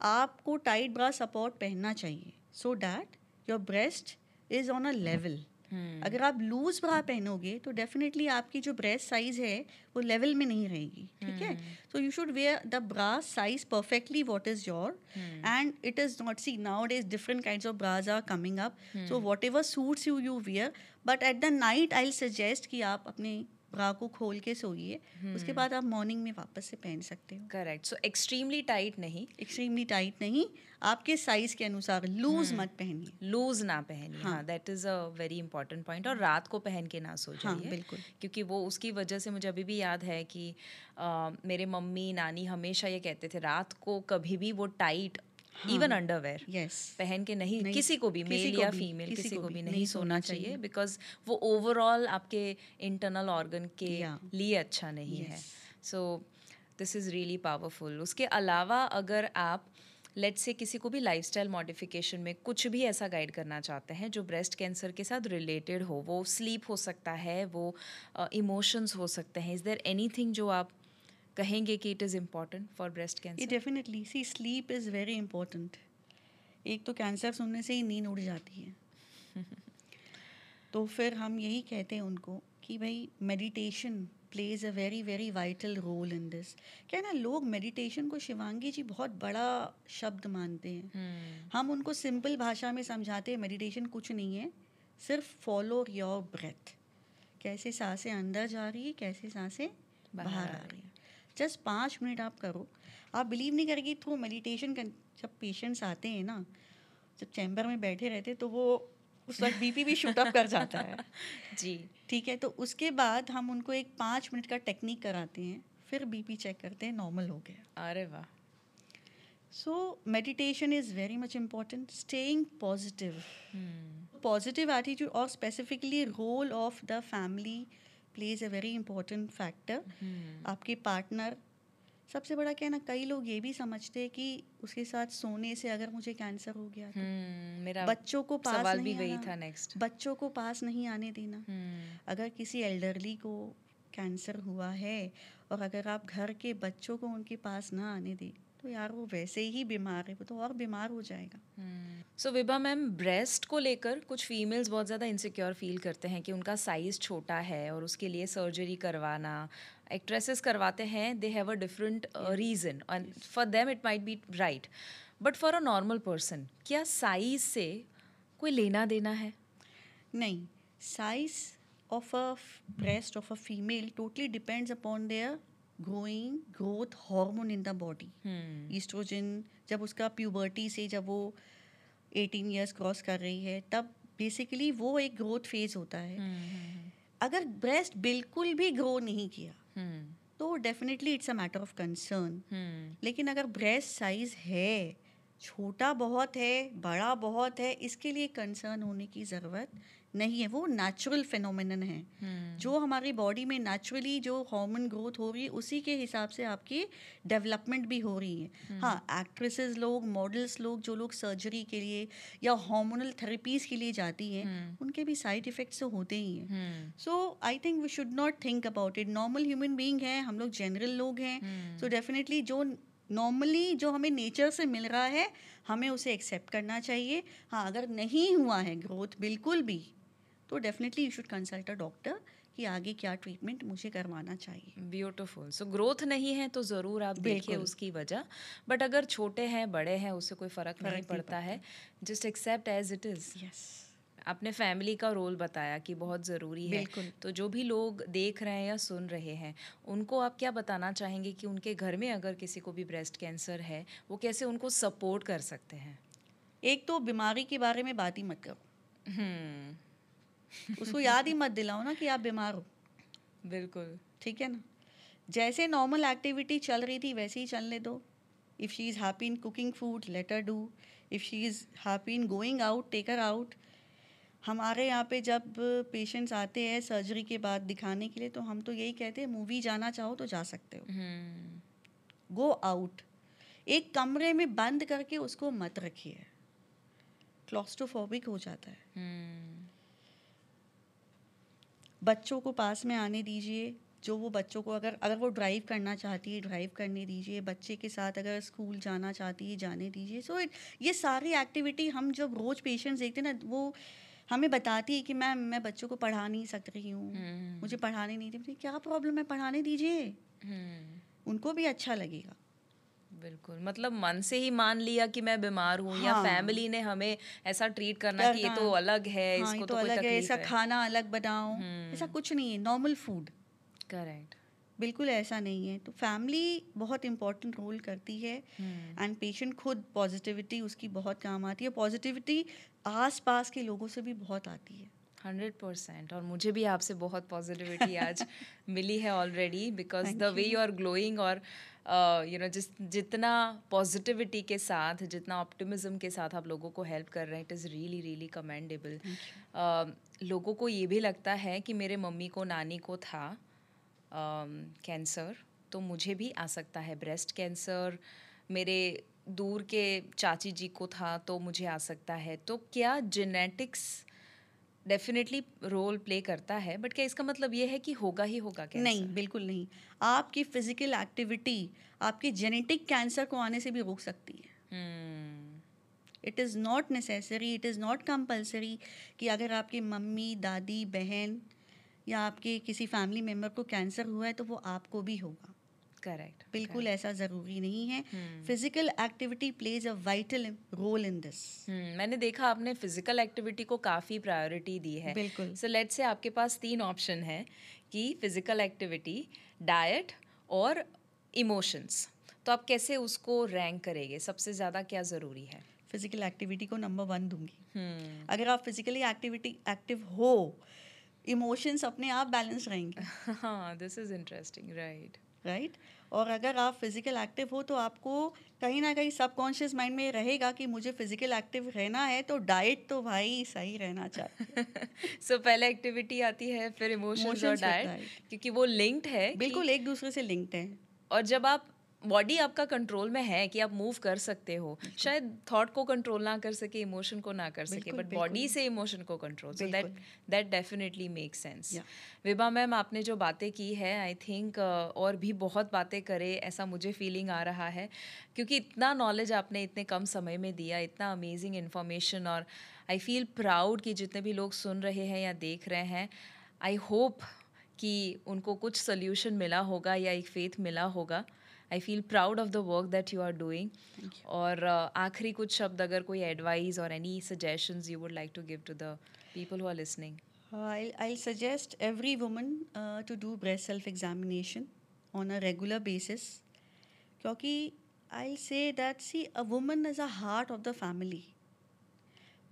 आपको टाइट ब्रा सपोर्ट पहनना चाहिए। So that your breast is on a level hmm. अगर आप लूज ब्रा पहनोगे तो डेफिनेटली आपकी जो ब्रेस्ट साइज़ है वो लेवल में नहीं रहेगी ठीक है? So you should wear the bra size perfectly what is your and it is not see now is different kind of bras are coming up so whatever suits you you wear but at the night I suggest कि आप अपने ब्रा को खोल के सोइए। उसके बाद आप morning में वापस से पहन सकते हो। करेक्ट सो एक्सट्रीमली टाइट नहीं। एक्सट्रीमली टाइट नहीं। आपके साइज़ के अनुसार लूज मत पहनिए। लूज ना पहनिए। हाँ। That is a very important point और रात को पहन के ना सो हाँ बिल्कुल। क्योंकि वो उसकी वजह से मुझे अभी भी याद है कि अ, मेरे मम्मी नानी हमेशा ये कहते थे रात को कभी भी वो टाइट इवन अंडरवेयर यस पहन के नहीं, नहीं, किसी को भी मेल या फीमेल किसी किसी को को भी नहीं नहीं सोना चाहिए। बिकॉज़ वो ओवरऑल आपके इंटरनल ऑर्गन के लिए अच्छा नहीं है। So this is really powerful उसके अलावा अगर आप लेट से किसी को भी लाइफस्टाइल मॉडिफिकेशन में कुछ भी ऐसा गाइड करना चाहते हैं जो ब्रेस्ट कैंसर के साथ रिलेटेड हो वो स्लीप हो सकता है वो इमोशंस uh, हो सकते हैं इज़ देयर एनीथिंग जो आप कहेंगे कि it is important for breast cancer definitely see sleep is very important एक तो कैंसर सुनने से ही नींद उड़ जाती है। तो फिर हम यही कहते हैं उनको कि भाई meditation plays a very very vital role in this क्या ना लोग मेडिटेशन को शिवांगी जी बहुत बड़ा शब्द मानते हैं। हम्म, हम उनको सिंपल भाषा में समझाते हैं मेडिटेशन कुछ नहीं है सिर्फ़ फॉलो योर ब्रेथ कैसे साँसें अंदर जा रही है कैसे साँसें बाहर आ रही है। जस्ट पाँच मिनट आप करो। आप बिलीव नहीं करेंगे थ्रू मेडिटेशन जब पेशेंट्स आते हैं ना जब चैम्बर में बैठे रहते तो वो उस वक्त बीपी भी शूट अप कर जाता है। जी। ठीक है तो उसके बाद हम उनको एक पाँच मिनट का टेक्निक कराते हैं फिर बीपी चेक करते हैं नॉर्मल हो गया। अरे वाह। So meditation is very much important staying positive positive attitude और specifically role of the family plays a very important factor hmm, आपके पार्टनर सबसे बड़ा क्या है ना कई लोग ये भी समझते हैं कि उसके साथ सोने से अगर मुझे कैंसर हो गया तो हम्म, मेरा बच्चों को पास सवाल नहीं भी वही था नेक्स्ट बच्चों को पास नहीं आने देना। अगर किसी एल्डरली को कैंसर हुआ है और अगर आप घर के बच्चों को उनके पास ना आने दें तो यार वो वैसे ही बीमार है वो तो और बीमार हो जाएगा। सो विभा मैम ब्रेस्ट को लेकर कुछ फीमेल्स बहुत ज़्यादा इनसिक्योर फील करते हैं कि उनका साइज़ छोटा है और उसके लिए सर्जरी करवाना एक्ट्रेसेस करवाते हैं they have a different reason and for them it might be right but for a normal person क्या साइज़ से कोई लेना देना है? नहीं size of a breast of a female totally depends upon their growing growth hormone in the body estrogen जब उसका puberty से जब वो 18 इयर्स क्रॉस कर रही है तब बेसिकली वो एक ग्रोथ फ़ेज़ होता है। हम्म, अगर ब्रेस्ट बिल्कुल भी ग्रो नहीं किया hmm. तो definitely it's a matter of concern लेकिन अगर ब्रेस्ट साइज़ है छोटा बहुत है बड़ा बहुत है इसके लिए कंसर्न होने की ज़रूरत नहीं है वो नेचुरल फिनोमिनन है हम्म। जो हमारी बॉडी में नेचुरली जो हार्मोन ग्रोथ हो रही है उसी के हिसाब से आपकी डेवलपमेंट भी हो रही है हम्म। हाँ एक्ट्रेसेस लोग मॉडल्स लोग जो लोग सर्जरी के लिए या हार्मोनल थेरेपीज के लिए जाती हैं हम्म। उनके भी साइड इफ़ेक्ट्स तो होते ही हैं so I think we should not think about it normal human being है हम लोग जनरल लोग हैं। सो डेफिनेटली जो नॉर्मली जो हमें नेचर से मिल रहा है हमें उसे एक्सेप्ट करना चाहिए हाँ अगर नहीं हुआ है ग्रोथ बिल्कुल भी तो definitely you should consult a doctor कि आगे क्या ट्रीटमेंट मुझे करवाना चाहिए। ब्यूटिफुल सो ग्रोथ नहीं है तो ज़रूर आप देखिए उसकी वजह। बट अगर छोटे हैं बड़े हैं उससे कोई फ़र्क नहीं नहीं पड़ता है। Just accept as it is yes आपने फैमिली का रोल बताया कि बहुत ज़रूरी है। तो जो भी लोग देख रहे हैं या सुन रहे हैं उनको आप क्या बताना चाहेंगे कि उनके घर में अगर किसी को भी ब्रेस्ट कैंसर है वो कैसे उनको सपोर्ट कर सकते हैं? एक तो बीमारी के बारे में बात ही मत करो। हम्म। उसको याद ही मत दिलाओ ना कि आप बीमार हो। बिल्कुल। ठीक है ना? जैसे नॉर्मल एक्टिविटी चल रही थी वैसे ही चलने दो। If she is happy in cooking food let her do if she is happy in going out take her out हमारे यहाँ पे जब पेशेंट्स आते हैं सर्जरी के बाद दिखाने के लिए तो हम तो यही कहते हैं मूवी जाना चाहो तो जा सकते हो। हम्म। गो आउट एक कमरे में बंद करके उसको मत रखिए। क्लॉस्ट्रोफोबिक हो जाता है। हम्म। बच्चों को पास में आने दीजिए जो वो बच्चों को अगर अगर वो ड्राइव करना चाहती है ड्राइव करने दीजिए बच्चे के साथ अगर स्कूल जाना चाहती है जाने दीजिए। सो ये सारी एक्टिविटी हम जब रोज़ पेशेंट्स देखते हैं ना वो हमें बताती है कि मैम मैं बच्चों को पढ़ा नहीं सक रही हूँ। हम्म। मुझे पढ़ाने नहीं दी क्या प्रॉब्लम है? पढ़ाने दीजिए। हम्म। उनको भी अच्छा लगेगा। बिल्कुल। मतलब मन से ही मान लिया कि मैं बीमार हूँ हाँ। या। फैमिली ने हमें ऐसा ट्रीट करना कि ये तो अलग है हाँ इसको तो, तो अलग है ऐसा खाना अलग बनाओ हम्म। ऐसा कुछ नहीं है नॉर्मल फ़ूड करेक्ट बिल्कुल ऐसा नहीं है। तो फैमिली बहुत इंपॉर्टेंट रोल करती है हम्म। एंड पेशेंट खुद पॉजिटिविटी उसकी बहुत काम आती है पॉजिटिविटी आस पास के लोगों से भी बहुत आती है। हंड्रेड परसेंट और मुझे भी आपसे बहुत पॉजिटिविटी आज मिली है already because the way you are glowing और यू नो जिस जितना पॉजिटिविटी के साथ जितना ऑप्टिमिज्म के साथ आप लोगों को हेल्प कर रहे हैं it is really really commendable लोगों को ये भी लगता है कि मेरे मम्मी को नानी को था कैंसर uh, तो मुझे भी आ सकता है ब्रेस्ट कैंसर मेरे दूर के चाची जी को था तो मुझे आ सकता है. तो क्या जेनेटिक्स डेफिनेटली रोल प्ले करता है बट क्या इसका मतलब ये है कि होगा ही होगा कैंसर नहीं बिल्कुल नहीं। आपकी फ़िज़िकल एक्टिविटी आपके जेनेटिक कैंसर को आने से भी रोक सकती है। हम्म। It is not necessary it is not compulsory कि अगर आपकी मम्मी दादी बहन या आपके किसी फैमिली मेंबर को कैंसर हुआ है तो वो आपको भी होगा। करेक्ट बिल्कुल ऐसा ज़रूरी नहीं है। Physical activity plays a vital role in this मैंने देखा आपने फ़िज़िकल एक्टिविटी को काफ़ी प्रायोरिटी दी है। बिल्कुल। सो लेट्स से आपके पास तीन ऑप्शन है कि फ़िज़िकल एक्टिविटी डाइट और इमोशंस तो आप कैसे उसको रैंक करेंगे? सबसे ज़्यादा क्या ज़रूरी है? फ़िज़िकल एक्टिविटी को नंबर वन दूँगी। हम्म। अगर आप फिजिकली एक्टिविटी एक्टिव हो इमोशंस अपने आप बैलेंस रहेंगे। हाँ this is interesting right right और अगर आप फ़िज़िकल एक्टिव हो तो आपको कहीं ना कहीं सबकॉन्शियस माइंड में रहेगा कि मुझे फ़िज़िकल एक्टिव रहना है तो डाइट तो भाई सही रहना चाहिए। सो so, पहले एक्टिविटी आती है फिर इमोशंस और डाइट क्योंकि वो लिंक्ड है बिल्कुल एक दूसरे से लिंक्ड है। और जब आप बॉडी आपका कंट्रोल में है कि आप मूव कर सकते हो। शायद थॉट को कंट्रोल ना कर सके इमोशन को ना कर सके बट बॉडी से इमोशन को control so that that definitely make sense Vibha ma'am आपने जो बातें की है आई थिंक uh, और भी बहुत बातें करे ऐसा मुझे फीलिंग आ रहा है। क्योंकि इतना नॉलेज आपने इतने कम समय में दिया इतना अमेजिंग इन्फॉर्मेशन और आई फील प्राउड कि जितने भी लोग सुन रहे हैं या देख रहे हैं आई होप कि उनको कुछ सोल्यूशन मिला होगा या एक फेथ मिला होगा। I feel proud of the work that you are doing और uh, आखिरी कुछ शब्द अगर कोई एडवाइस और any suggestion you would like to give to the people who listening I suggest every woman to do breast self examination on a regular basis क्योंकि I say that see a woman is a heart of the family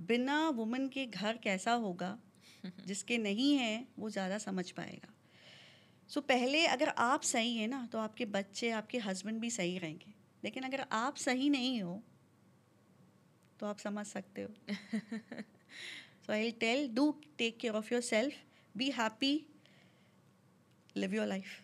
बिना woman के घर कैसा होगा जिसके नहीं हैं वो ज़्यादा समझ पाएगा। सो पहले अगर आप सही है ना तो आपके बच्चे आपके हस्बैंड भी सही रहेंगे। लेकिन अगर आप सही नहीं हो तो आप समझ सकते हो। So I'll tell, do take care of yourself, be happy, live your life.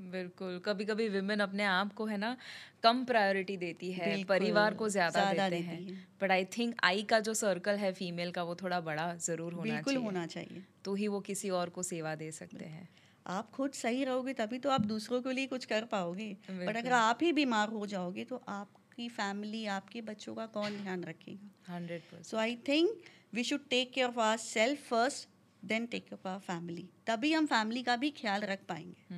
बिल्कुल। कभी कभी विमेन अपने आप को है ना कम प्रायोरिटी देती है परिवार को ज़्यादा देते देती हैं। है। बट आई थिंक आई का जो सर्कल है फीमेल का वो थोड़ा बड़ा ज़रूर होना चाहिए। होना चाहिए। तो ही वो किसी और को सेवा दे सकते हैं। आप खुद सही रहोगे तभी तो आप दूसरों के लिए कुछ कर पाओगे। बट अगर आप ही बीमार हो जाओगे तो आपकी फैमिली आपके बच्चों का कौन ध्यान रखेगा? Hundred percent. So I think we should take care of our self first then take care of our family तभी हम फैमिली का भी ख्याल रख पाएँगे।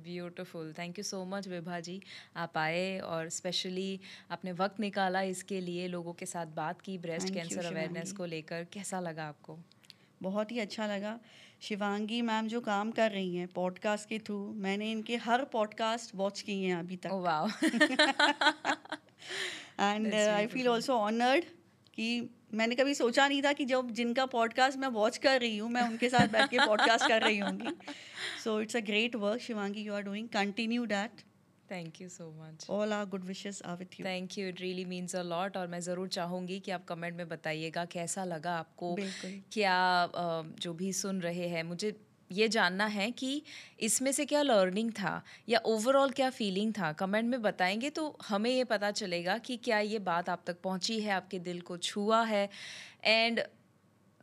Beautiful thank you so much Vibha ji. आप आए और स्पेशली आपने वक्त निकाला इसके लिए लोगों के साथ बात की ब्रेस्ट कैंसर अवेयरनेस को लेकर। कैसा लगा आपको? बहुत ही अच्छा लगा। शिवांगी मैम जो काम कर रही हैं पॉडकास्ट के थ्रू मैंने इनके हर पॉडकास्ट वॉच किए हैं अभी तक। Wow and I feel also honoured कि मैंने कभी सोचा नहीं था कि जब जिनका पॉडकास्ट मैं वॉच कर रही हूँ मैं उनके साथ बैठ के पॉडकास्ट कर रही हूँ so it's a great work Shivangi you are doing continue that thank you so much all our good wishes are with you thank you it really means a lot और मैं ज़रूर चाहूँगी कि आप कमेंट में बताइएगा कैसा लगा आपको क्या जो भी सुन रहे हैं मुझे ये जानना है कि इसमें से क्या लर्निंग था या ओवरऑल क्या फीलिंग था? कमेंट में बताएँगे तो हमें ये पता चलेगा कि क्या ये बात आप तक पहुँची है आपके दिल को छुआ है एंड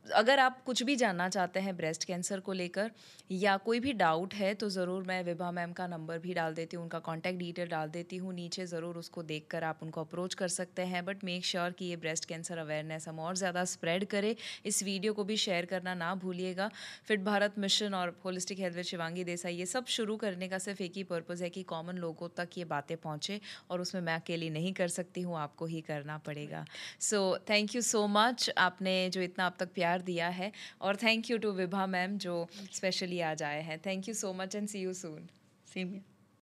अगर आप कुछ भी जानना चाहते हैं ब्रेस्ट कैंसर को लेकर, या कोई भी डाउट है तो ज़रूर मैं विभा मैम का नंबर भी डाल देती हूँ, उनका कॉन्टैक्ट डिटेल डाल देती हूँ, नीचे ज़रूर उसको देखकर आप उनको अप्रोच कर सकते हैं बट मेक श्योर कि ये ब्रेस्ट कैंसर अवेयरनेस हम और ज़्यादा स्प्रेड करें। इस वीडियो को भी शेयर करना ना भूलिएगा। फिट भारत मिशन और holistic health with Shivangi Desai, ये सब शुरू करने का सिर्फ़ एक ही पर्पज़ है कि कॉमन लोगों तक ये बातें पहुँचे, और उसमें मैं अकेली नहीं कर सकती हूँ, आपको ही करना पड़ेगा। So thank you so much आपने जो इतना अब तक प्यार दिया है। और thank you too Vibha ma'am जो स्पेशली आज आए हैं। Thank you so much and see you soon same